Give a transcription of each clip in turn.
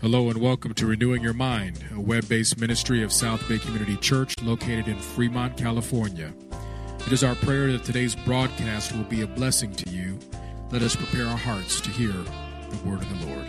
Hello and welcome to Renewing Your Mind, a web based ministry of South Bay Community Church located in Fremont, California. It is our prayer that today's broadcast will be a blessing to you. Let us prepare our hearts to hear the word of the Lord.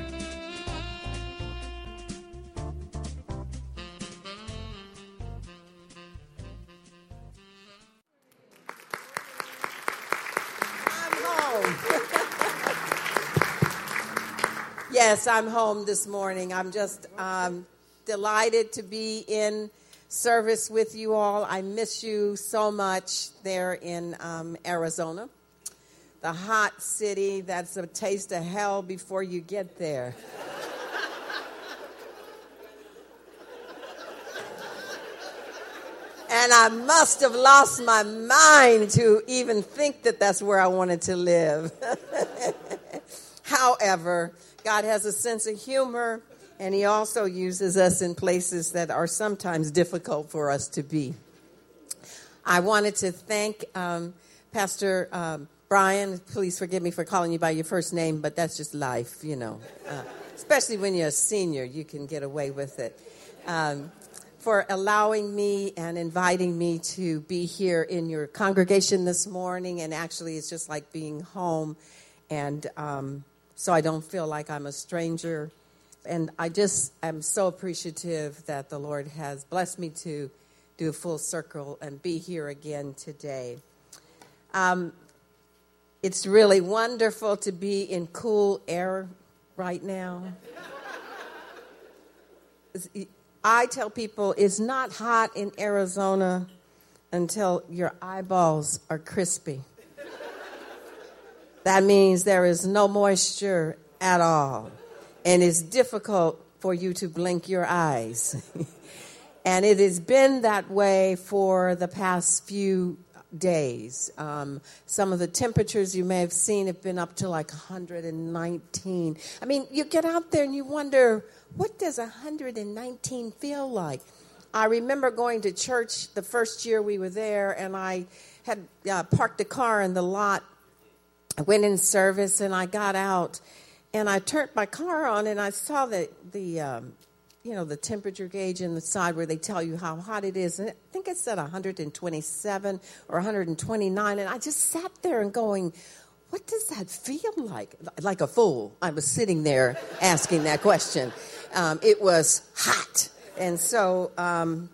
Yes, I'm home this morning. I'm just um, delighted to be in service with you all. I miss you so much there in um, Arizona, the hot city that's a taste of hell before you get there. and I must have lost my mind to even think that that's where I wanted to live. However, God has a sense of humor, and He also uses us in places that are sometimes difficult for us to be. I wanted to thank um, Pastor um, Brian. Please forgive me for calling you by your first name, but that's just life, you know. Uh, especially when you're a senior, you can get away with it. Um, for allowing me and inviting me to be here in your congregation this morning. And actually, it's just like being home. And um, so I don't feel like I'm a stranger. And I just am so appreciative that the Lord has blessed me to do a full circle and be here again today. Um, it's really wonderful to be in cool air right now. I tell people it's not hot in Arizona until your eyeballs are crispy. That means there is no moisture at all. And it's difficult for you to blink your eyes. and it has been that way for the past few days. Um, some of the temperatures you may have seen have been up to like 119. I mean, you get out there and you wonder, what does 119 feel like? I remember going to church the first year we were there, and I had uh, parked the car in the lot I went in service and I got out and I turned my car on and I saw the the um, you know the temperature gauge in the side where they tell you how hot it is and I think it said 127 or 129 and I just sat there and going what does that feel like? Like a fool I was sitting there asking that question. Um, it was hot and so um,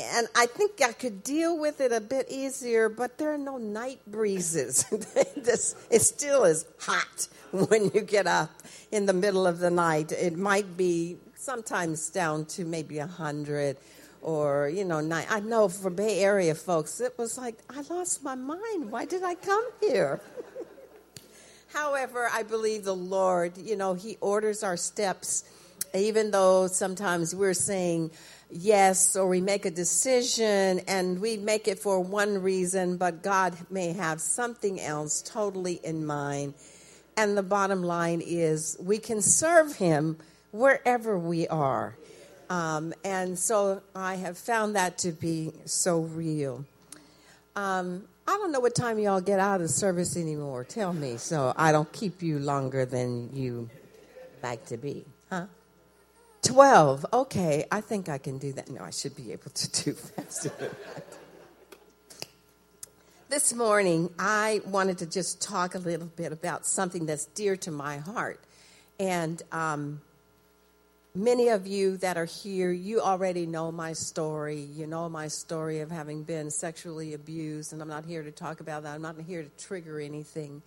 and I think I could deal with it a bit easier, but there are no night breezes. it still is hot when you get up in the middle of the night. It might be sometimes down to maybe a 100 or, you know. I know for Bay Area folks, it was like, I lost my mind. Why did I come here? However, I believe the Lord, you know, He orders our steps, even though sometimes we're saying, yes or we make a decision and we make it for one reason, but God may have something else totally in mind. And the bottom line is we can serve Him wherever we are. Um, and so I have found that to be so real. Um, I don't know what time y'all get out of service anymore. Tell me so I don't keep you longer than you like to be. Huh? 12. Okay, I think I can do that. No, I should be able to do faster than that. This morning, I wanted to just talk a little bit about something that's dear to my heart. And um, many of you that are here, you already know my story. You know my story of having been sexually abused, and I'm not here to talk about that. I'm not here to trigger anything.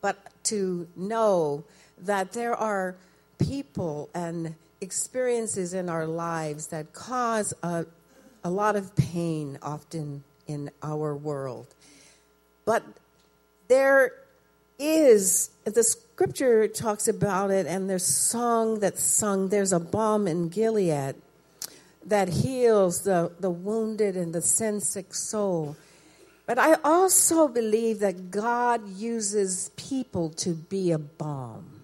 But to know that there are people and experiences in our lives that cause a, a lot of pain often in our world. But there is, the scripture talks about it, and there's song that's sung. There's a balm in Gilead that heals the, the wounded and the sin sick soul. But I also believe that God uses people to be a balm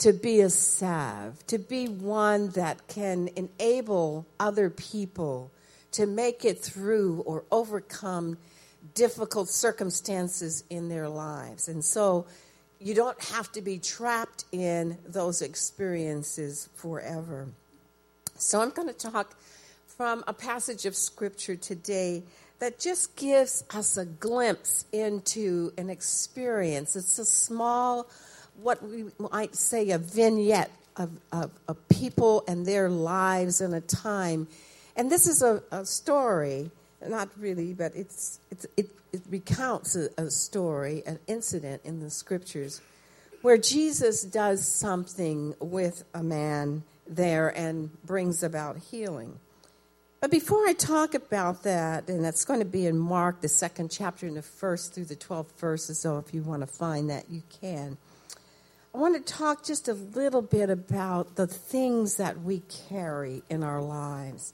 to be a salve, to be one that can enable other people to make it through or overcome difficult circumstances in their lives. And so you don't have to be trapped in those experiences forever. So I'm going to talk from a passage of scripture today that just gives us a glimpse into an experience. It's a small, what we might say, a vignette of, of, of people and their lives in a time. And this is a, a story, not really, but it's, it's, it, it recounts a, a story, an incident in the scriptures where Jesus does something with a man there and brings about healing. But before I talk about that, and that's going to be in Mark, the second chapter, in the first through the 12th verses, so if you want to find that, you can. I want to talk just a little bit about the things that we carry in our lives.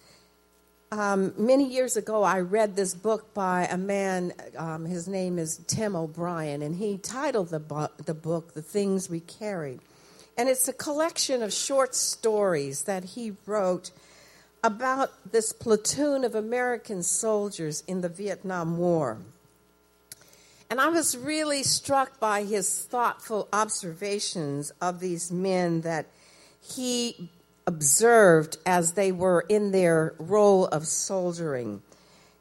Um, many years ago, I read this book by a man, um, his name is Tim O'Brien, and he titled the, bu- the book The Things We Carry. And it's a collection of short stories that he wrote about this platoon of American soldiers in the Vietnam War. And I was really struck by his thoughtful observations of these men that he observed as they were in their role of soldiering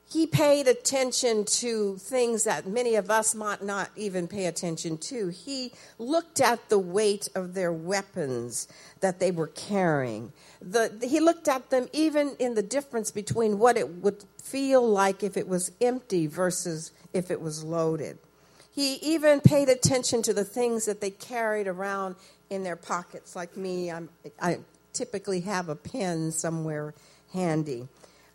he paid attention to things that many of us might not even pay attention to. He looked at the weight of their weapons that they were carrying. The, he looked at them even in the difference between what it would feel like if it was empty versus if it was loaded. He even paid attention to the things that they carried around in their pockets, like me. I'm, i typically have a pen somewhere handy.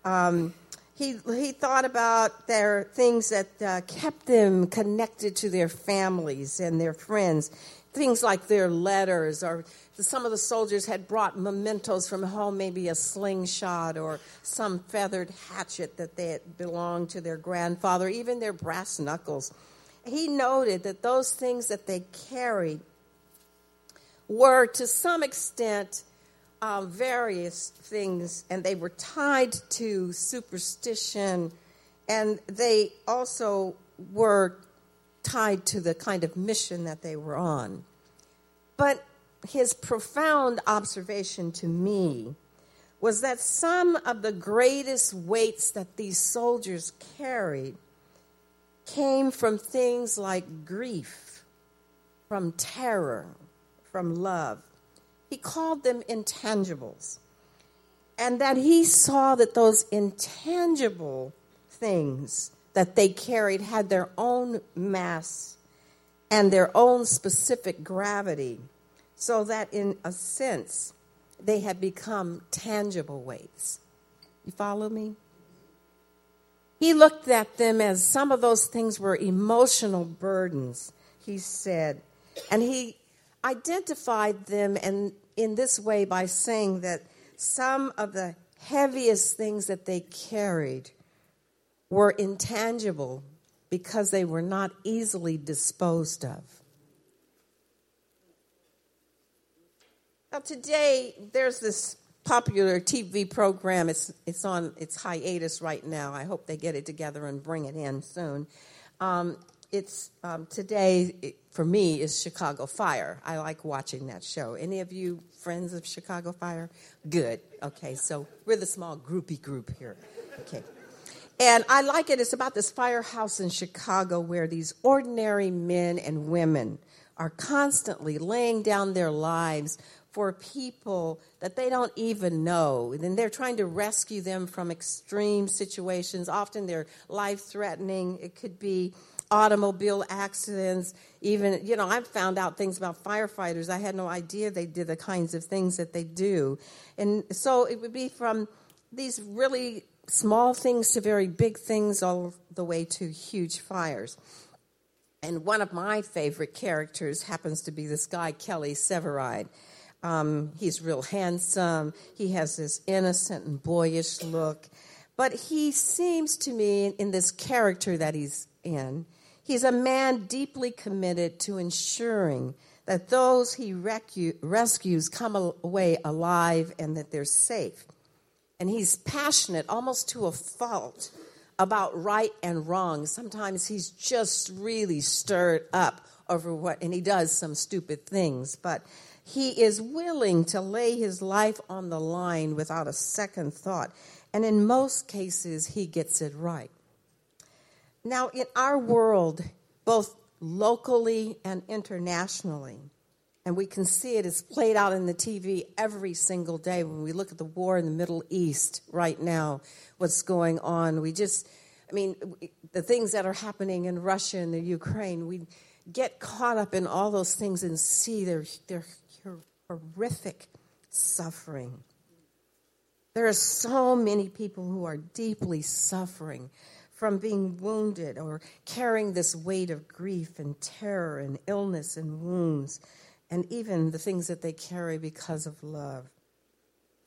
Um, he, he thought about their things that uh, kept them connected to their families and their friends, things like their letters, or some of the soldiers had brought mementos from home, maybe a slingshot or some feathered hatchet that they had belonged to their grandfather, even their brass knuckles. He noted that those things that they carried were to some extent uh, various things, and they were tied to superstition, and they also were tied to the kind of mission that they were on. But his profound observation to me was that some of the greatest weights that these soldiers carried came from things like grief, from terror, from love he called them intangibles. And that he saw that those intangible things that they carried had their own mass and their own specific gravity, so that in a sense, they had become tangible weights. You follow me? He looked at them as some of those things were emotional burdens, he said. And he identified them and in this way by saying that some of the heaviest things that they carried were intangible because they were not easily disposed of. Now today there's this popular TV program. It's it's on its hiatus right now. I hope they get it together and bring it in soon. Um, it's um, today it, for me is Chicago Fire. I like watching that show. Any of you friends of Chicago Fire? Good. Okay, so we're the small groupie group here. Okay. And I like it. It's about this firehouse in Chicago where these ordinary men and women are constantly laying down their lives for people that they don't even know. And they're trying to rescue them from extreme situations. Often they're life threatening. It could be automobile accidents, even, you know, I've found out things about firefighters. I had no idea they did the kinds of things that they do. And so it would be from these really small things to very big things, all the way to huge fires. And one of my favorite characters happens to be this guy, Kelly Severide. Um, he's real handsome. He has this innocent and boyish look. But he seems to me, in this character that he's in, He's a man deeply committed to ensuring that those he recu- rescues come away alive and that they're safe. And he's passionate, almost to a fault, about right and wrong. Sometimes he's just really stirred up over what, and he does some stupid things, but he is willing to lay his life on the line without a second thought. And in most cases, he gets it right. Now, in our world, both locally and internationally, and we can see it is played out in the TV every single day when we look at the war in the Middle East right now, what's going on. We just, I mean, the things that are happening in Russia and the Ukraine, we get caught up in all those things and see their, their horrific suffering. There are so many people who are deeply suffering from being wounded or carrying this weight of grief and terror and illness and wounds, and even the things that they carry because of love.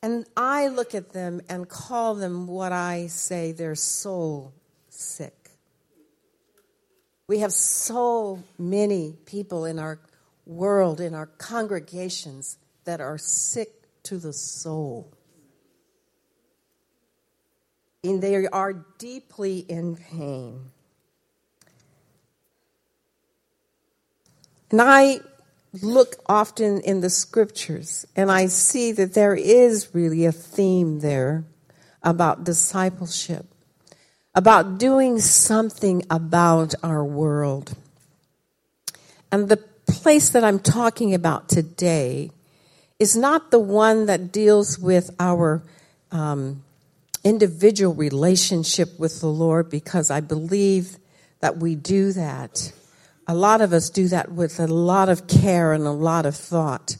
And I look at them and call them what I say they're soul sick. We have so many people in our world, in our congregations, that are sick to the soul. And they are deeply in pain. And I look often in the scriptures and I see that there is really a theme there about discipleship, about doing something about our world. And the place that I'm talking about today is not the one that deals with our um, individual relationship with the Lord, because I believe that we do that. A lot of us do that with a lot of care and a lot of thought.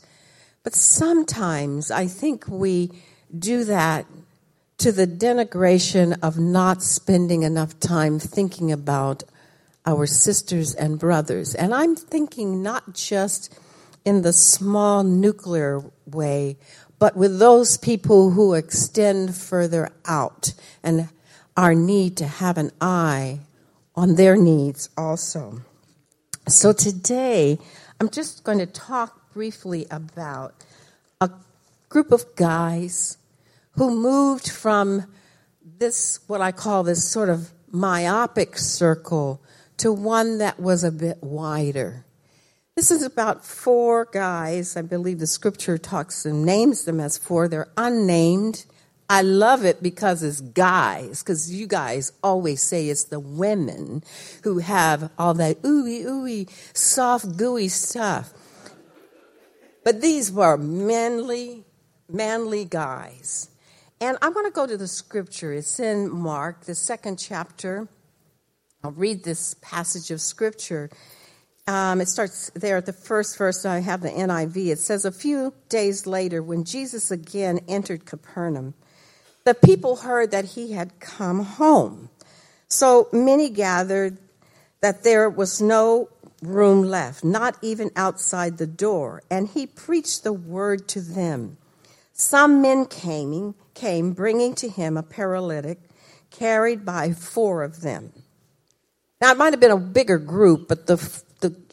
But sometimes I think we do that to the denigration of not spending enough time thinking about our sisters and brothers. And I'm thinking not just in the small nuclear way, but with those people who extend further out and our need to have an eye on their needs also. So today, I'm just going to talk briefly about a group of guys who moved from this, what I call this sort of myopic circle to one that was a bit wider. This is about four guys. I believe the scripture talks and names them as four. They're unnamed. I love it because it's guys, because you guys always say it's the women who have all that ooey, ooey, soft, gooey stuff. But these were manly, manly guys. And I want to go to the scripture. It's in Mark, the second chapter. I'll read this passage of scripture. Um, it starts there at the first verse. I have the NIV. It says, A few days later, when Jesus again entered Capernaum, the people heard that he had come home. So many gathered that there was no room left, not even outside the door, and he preached the word to them. Some men came, came bringing to him a paralytic carried by four of them. Now, it might have been a bigger group, but the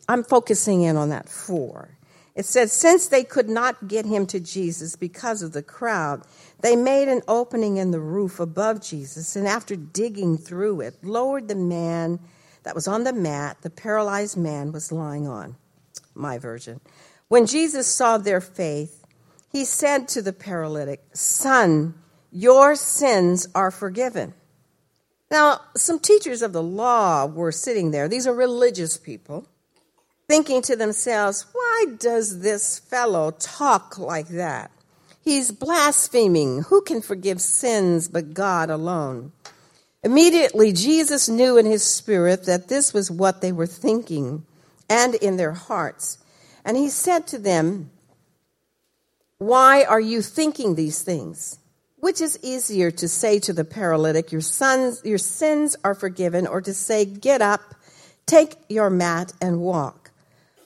I'm focusing in on that four. It says, since they could not get him to Jesus because of the crowd, they made an opening in the roof above Jesus, and after digging through it, lowered the man that was on the mat the paralyzed man was lying on. My version. When Jesus saw their faith, he said to the paralytic, Son, your sins are forgiven. Now, some teachers of the law were sitting there. These are religious people thinking to themselves, why does this fellow talk like that? He's blaspheming. Who can forgive sins but God alone? Immediately, Jesus knew in his spirit that this was what they were thinking and in their hearts. And he said to them, Why are you thinking these things? Which is easier to say to the paralytic, Your sons, your sins are forgiven, or to say, Get up, take your mat, and walk?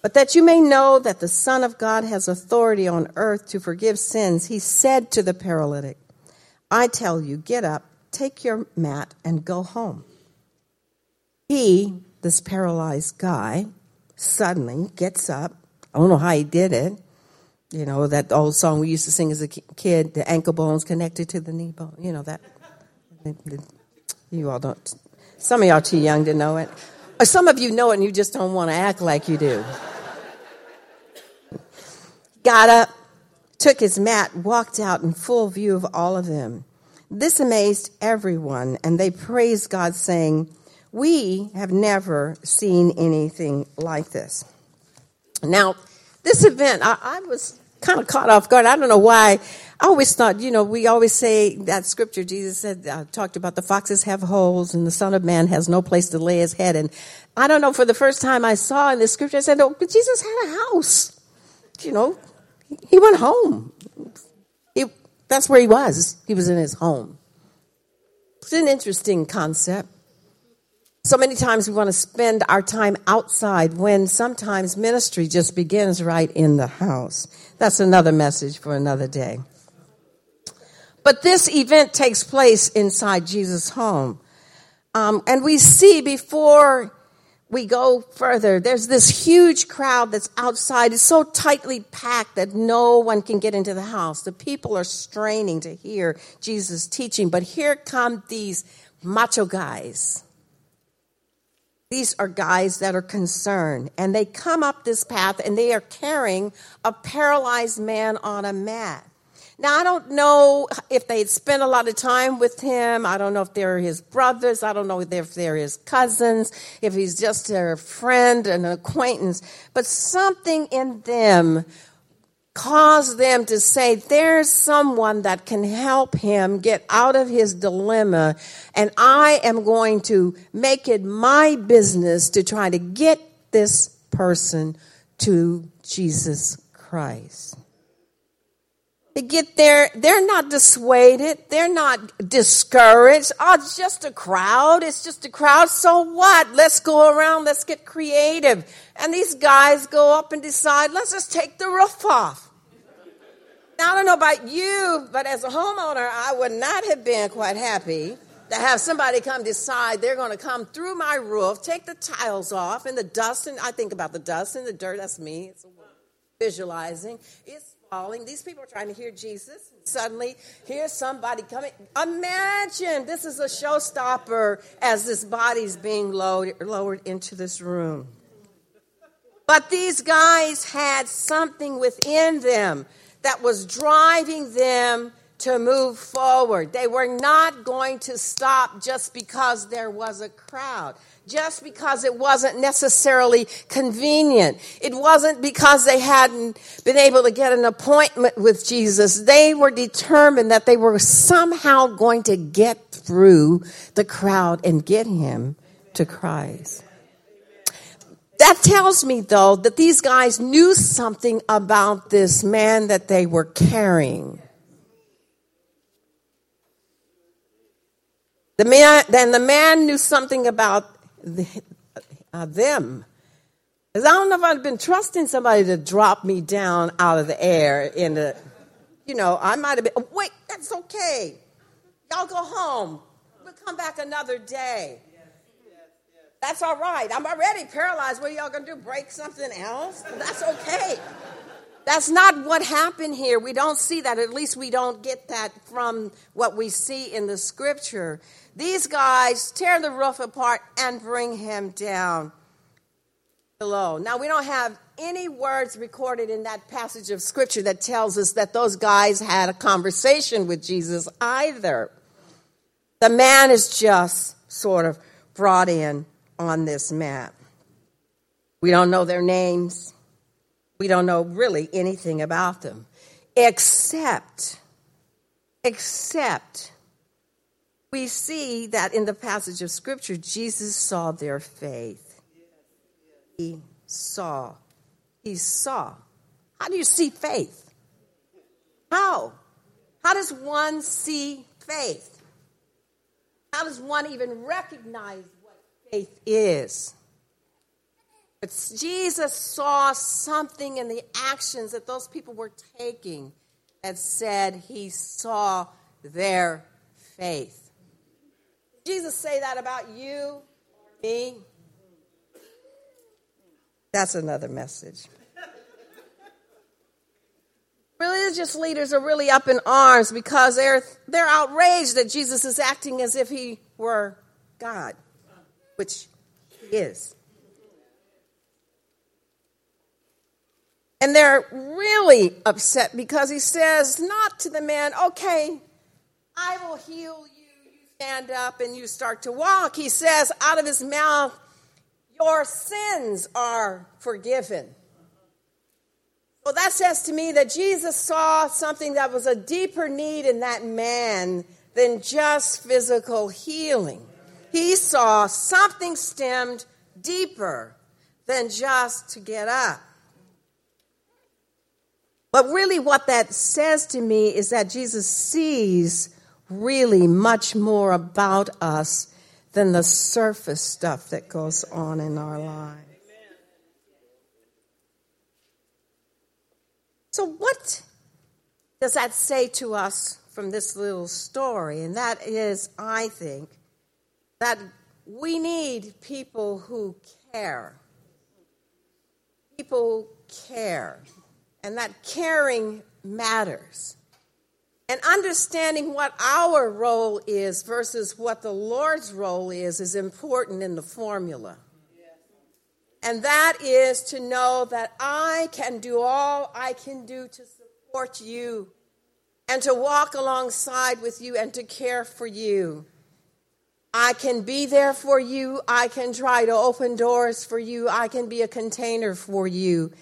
But that you may know that the Son of God has authority on earth to forgive sins, he said to the paralytic, I tell you, get up, take your mat, and go home. He, this paralyzed guy, suddenly gets up. I don't know how he did it. You know, that old song we used to sing as a kid, the ankle bones connected to the knee bone. You know, that. You all don't, some of y'all too young to know it. Or some of you know it and you just don't want to act like you do. Got up, took his mat, walked out in full view of all of them. This amazed everyone, and they praised God, saying, We have never seen anything like this. Now, this event, I, I was kind of caught off guard. I don't know why. I always thought, you know, we always say that scripture, Jesus said, uh, talked about the foxes have holes and the Son of Man has no place to lay his head. And I don't know, for the first time I saw in the scripture, I said, oh, but Jesus had a house. You know, he went home. He, that's where he was. He was in his home. It's an interesting concept. So many times we want to spend our time outside when sometimes ministry just begins right in the house. That's another message for another day. But this event takes place inside Jesus' home. Um, and we see before we go further, there's this huge crowd that's outside. It's so tightly packed that no one can get into the house. The people are straining to hear Jesus teaching. But here come these macho guys these are guys that are concerned, and they come up this path and they are carrying a paralyzed man on a mat. Now, I don't know if they spent a lot of time with him. I don't know if they're his brothers. I don't know if they're his cousins, if he's just their friend, and an acquaintance. But something in them cause them to say, there's someone that can help him get out of his dilemma, and I am going to make it my business to try to get this person to Jesus Christ. They get there, they're not dissuaded, they're not discouraged. Oh, it's just a crowd, it's just a crowd, so what? Let's go around, let's get creative. And these guys go up and decide, let's just take the roof off. Now, I don't know about you, but as a homeowner, I would not have been quite happy to have somebody come decide they're going to come through my roof, take the tiles off, and the dust, and I think about the dust and the dirt, that's me. It's visualizing. It's falling. These people are trying to hear Jesus. Suddenly, here's somebody coming. Imagine this is a showstopper as this body's being lowered, lowered into this room. But these guys had something within them that was driving them to move forward. They were not going to stop just because there was a crowd, just because it wasn't necessarily convenient. It wasn't because they hadn't been able to get an appointment with Jesus. They were determined that they were somehow going to get through the crowd and get him to Christ. That tells me, though, that these guys knew something about this man that they were carrying. The man, then the man knew something about the, uh, them. Because I don't know if I've been trusting somebody to drop me down out of the air in the, you know, I might have been, oh, wait, that's okay. Y'all go home. We'll come back another day. That's all right. I'm already paralyzed. What are y'all going to do? Break something else? That's okay. That's not what happened here. We don't see that. At least we don't get that from what we see in the scripture. These guys tear the roof apart and bring him down below. Now, we don't have any words recorded in that passage of scripture that tells us that those guys had a conversation with Jesus either. The man is just sort of brought in on this map. We don't know their names. We don't know really anything about them, except, except we see that in the passage of Scripture, Jesus saw their faith. He saw. He saw. How do you see faith? How? How does one see faith? How does one even recognize faith is. But Jesus saw something in the actions that those people were taking that said he saw their faith. Jesus say that about you, me? That's another message. Religious leaders are really up in arms because they're, they're outraged that Jesus is acting as if he were God which he is. And they're really upset because he says, not to the man, okay, I will heal you. You stand up and you start to walk. He says out of his mouth, Your sins are forgiven. Well, that says to me that Jesus saw something that was a deeper need in that man than just physical healing. He saw something stemmed deeper than just to get up. But really, what that says to me is that Jesus sees really much more about us than the surface stuff that goes on in our lives. So, what does that say to us from this little story? And that is, I think, that we need people who care. People care and that caring matters. And understanding what our role is versus what the Lord's role is is important in the formula. And that is to know that I can do all I can do to support you and to walk alongside with you and to care for you. I can be there for you. I can try to open doors for you. I can be a container for you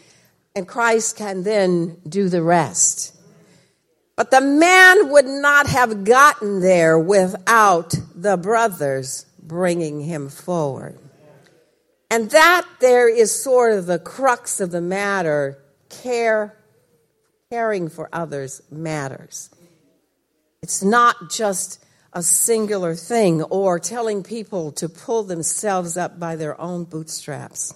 and Christ can then do the rest. But the man would not have gotten there without the brothers bringing him forward. And that there is sort of the crux of the matter. Care, caring for others matters. It's not just a singular thing or telling people to pull themselves up by their own bootstraps.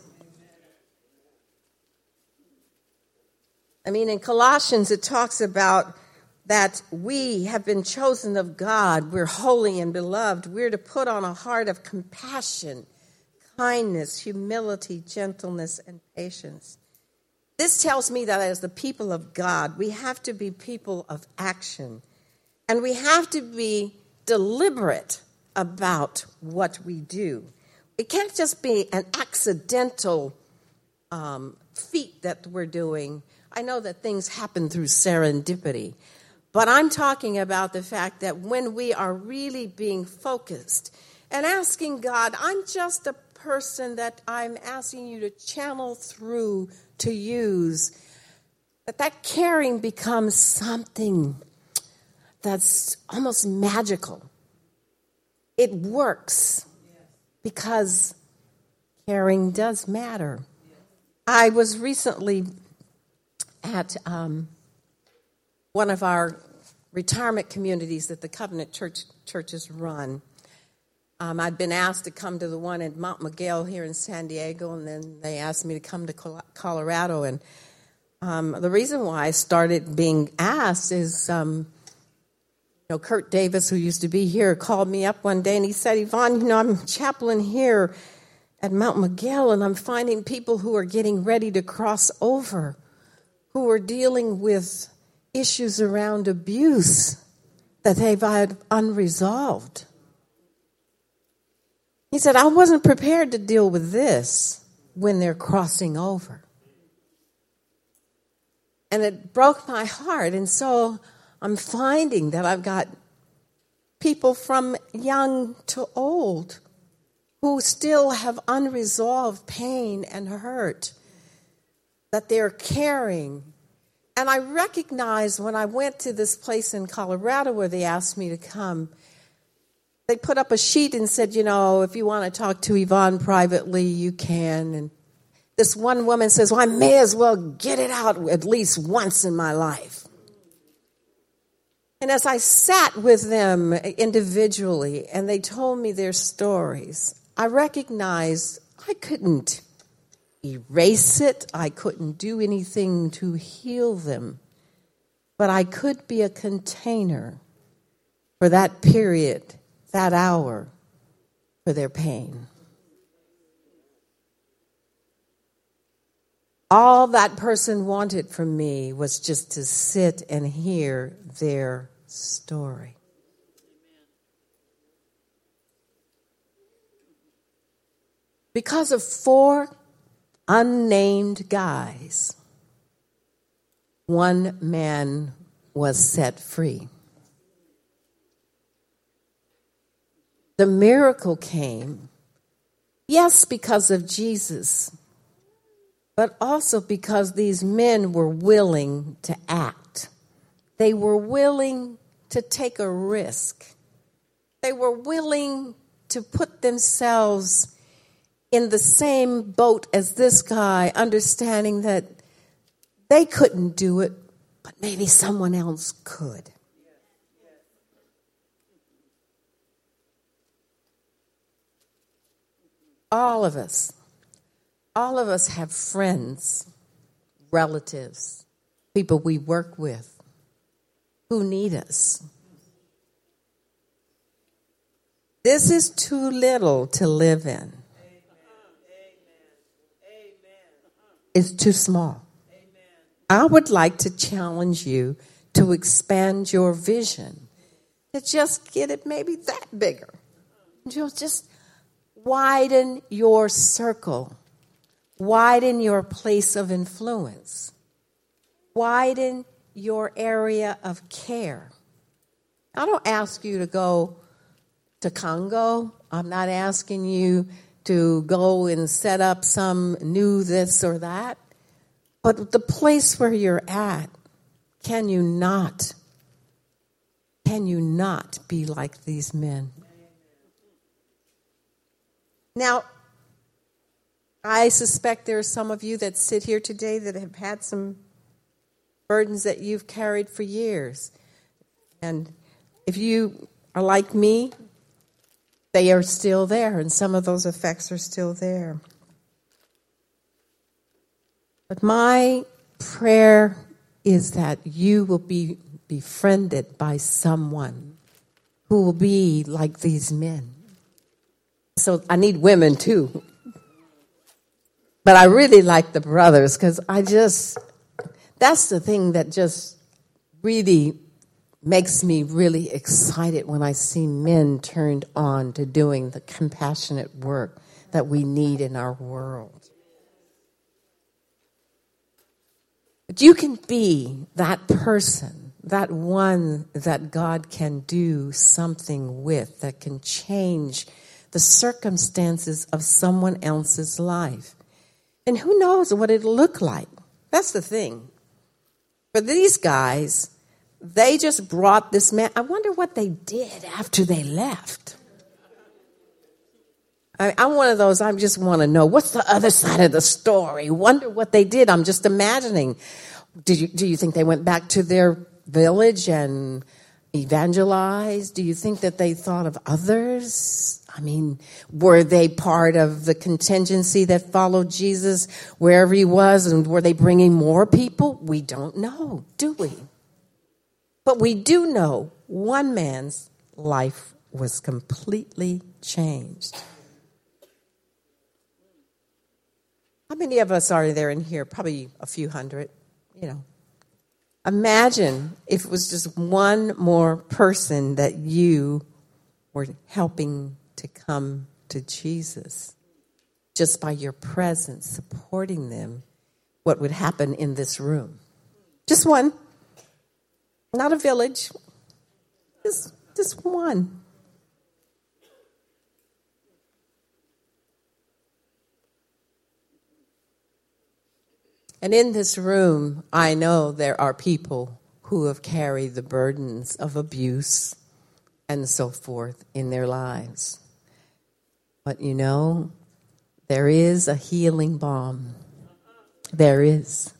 I mean, in Colossians, it talks about that we have been chosen of God. We're holy and beloved. We're to put on a heart of compassion, kindness, humility, gentleness, and patience. This tells me that as the people of God, we have to be people of action and we have to be deliberate about what we do. It can't just be an accidental um, feat that we're doing I know that things happen through serendipity, but I'm talking about the fact that when we are really being focused and asking God, I'm just a person that I'm asking you to channel through to use, that that caring becomes something that's almost magical. It works because caring does matter. I was recently at um, one of our retirement communities that the Covenant Church churches run. Um, I'd been asked to come to the one in Mount Miguel here in San Diego, and then they asked me to come to Colorado. And um, the reason why I started being asked is, um, you know, Kurt Davis, who used to be here, called me up one day and he said, Yvonne, you know, I'm chaplain here at Mount Miguel, and I'm finding people who are getting ready to cross over who are dealing with issues around abuse that they've had unresolved. He said, I wasn't prepared to deal with this when they're crossing over. And it broke my heart. And so I'm finding that I've got people from young to old who still have unresolved pain and hurt that they're carrying. And I recognized when I went to this place in Colorado where they asked me to come, they put up a sheet and said, you know, if you want to talk to Yvonne privately, you can. And this one woman says, well, I may as well get it out at least once in my life. And as I sat with them individually and they told me their stories, I recognized I couldn't erase it. I couldn't do anything to heal them. But I could be a container for that period, that hour, for their pain. All that person wanted from me was just to sit and hear their story. Because of four unnamed guys, one man was set free. The miracle came, yes, because of Jesus, but also because these men were willing to act. They were willing to take a risk. They were willing to put themselves in the same boat as this guy, understanding that they couldn't do it, but maybe someone else could. All of us, all of us have friends, relatives, people we work with who need us. This is too little to live in. It's too small. I would like to challenge you to expand your vision, to just get it maybe that bigger. You'll just widen your circle, widen your place of influence, widen your area of care. I don't ask you to go to Congo. I'm not asking you to go and set up some new this or that. But the place where you're at, can you not? Can you not be like these men? Now, I suspect there are some of you that sit here today that have had some burdens that you've carried for years. And if you are like me, they are still there, and some of those effects are still there. But my prayer is that you will be befriended by someone who will be like these men. So I need women too. But I really like the brothers because I just, that's the thing that just really makes me really excited when I see men turned on to doing the compassionate work that we need in our world. But you can be that person, that one that God can do something with, that can change the circumstances of someone else's life. And who knows what it'll look like? That's the thing. For these guys, they just brought this man. I wonder what they did after they left. I, am one of those, I just want to know what's the other side of the story. Wonder what they did. I'm just imagining. Did you, do you think they went back to their village and evangelized? Do you think that they thought of others? I mean, were they part of the contingency that followed Jesus wherever he was? And were they bringing more people? We don't know, do we? But we do know one man's life was completely changed. How many of us are there in here? Probably a few hundred, you know. Imagine if it was just one more person that you were helping to come to Jesus just by your presence, supporting them, what would happen in this room. Just one. Not a village, just, just one. And in this room, I know there are people who have carried the burdens of abuse and so forth in their lives. But you know, there is a healing balm. There is.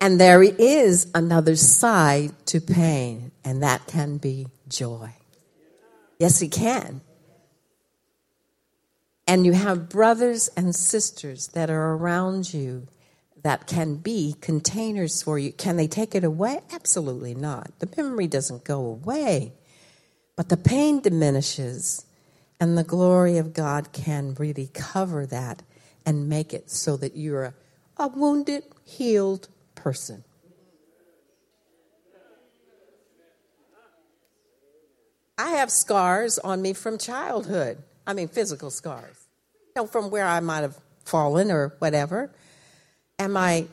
And there is another side to pain, and that can be joy. Yes, it can. And you have brothers and sisters that are around you that can be containers for you. Can they take it away? Absolutely not. The memory doesn't go away, but the pain diminishes, and the glory of God can really cover that and make it so that you're a, a wounded, healed person. I have scars on me from childhood. I mean, physical scars. know, from where I might have fallen or whatever. Am I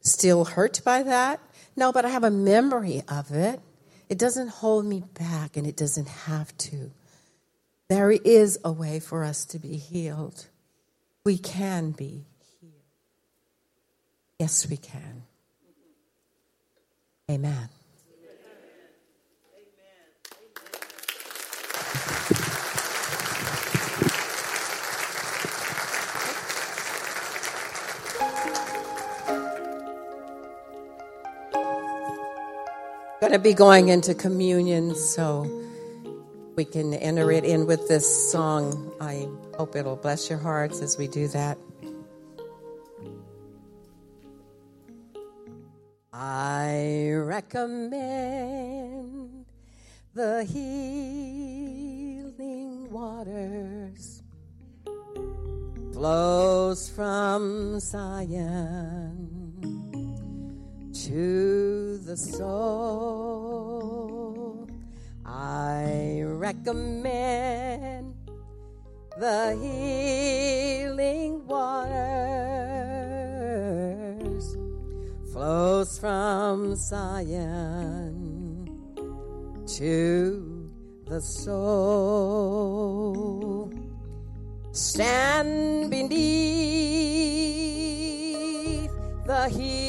still hurt by that? No, but I have a memory of it. It doesn't hold me back, and it doesn't have to. There is a way for us to be healed. We can be healed. Yes, we can. Amen. Going to be going into communion, so we can enter it in with this song. I hope it'll bless your hearts as we do that. I recommend the healing waters flows from Zion to the soul. I recommend the healing waters flows from Zion to the soul. Stand beneath the healing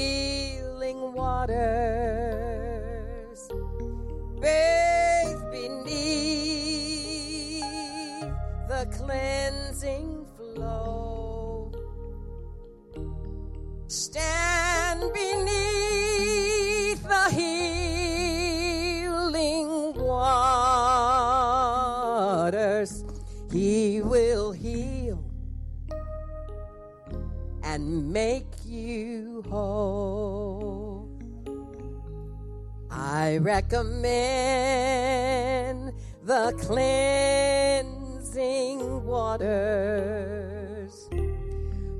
waters. Bathe beneath the cleansing flow. Stand beneath the healing waters. He will heal and make you whole. I recommend the cleansing waters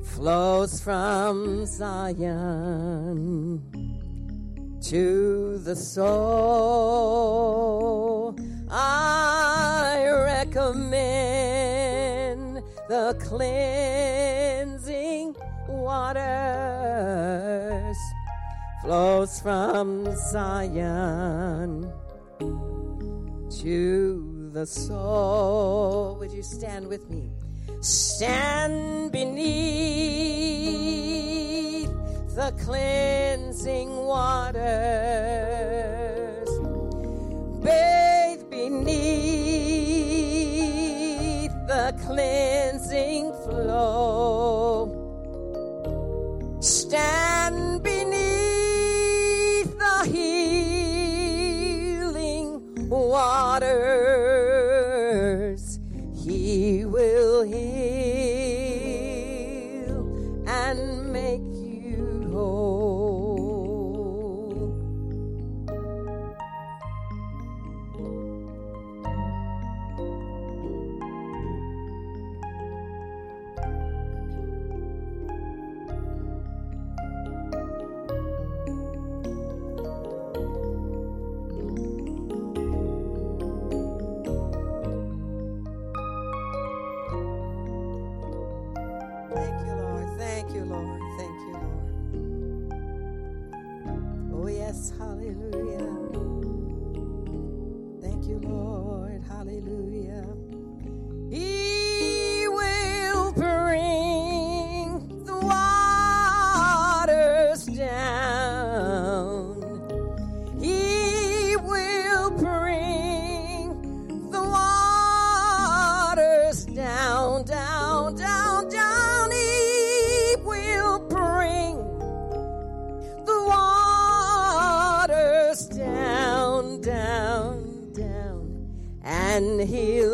flows from Zion to the soul. I recommend the cleansing waters flows from Zion to the soul. Would you stand with me? Stand beneath the cleansing waters. Bathe beneath the cleansing flow.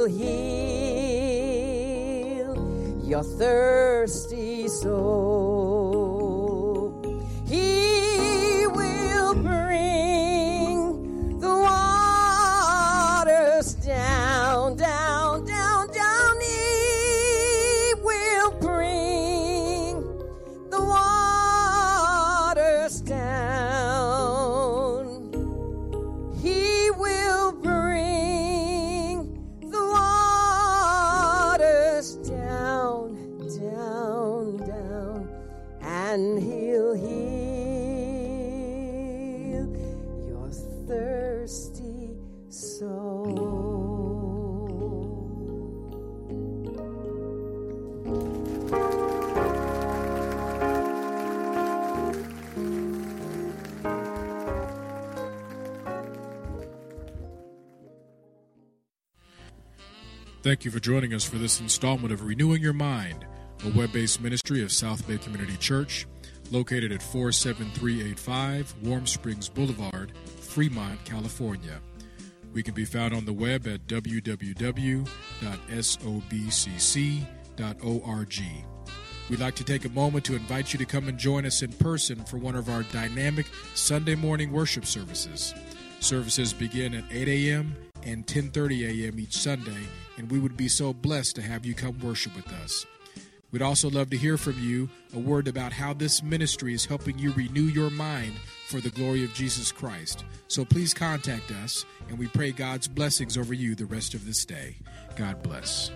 He'll heal your thirsty Thank you for joining us for this installment of Renewing Your Mind, a web based ministry of South Bay Community Church, located at 47385 Warm Springs Boulevard, Fremont, California. We can be found on the web at www.sobcc.org. We'd like to take a moment to invite you to come and join us in person for one of our dynamic Sunday morning worship services. Services begin at 8 a.m. and 10:30 a.m. each Sunday, and we would be so blessed to have you come worship with us. We'd also love to hear from you a word about how this ministry is helping you renew your mind for the glory of Jesus Christ. So please contact us, and we pray God's blessings over you the rest of this day. God bless.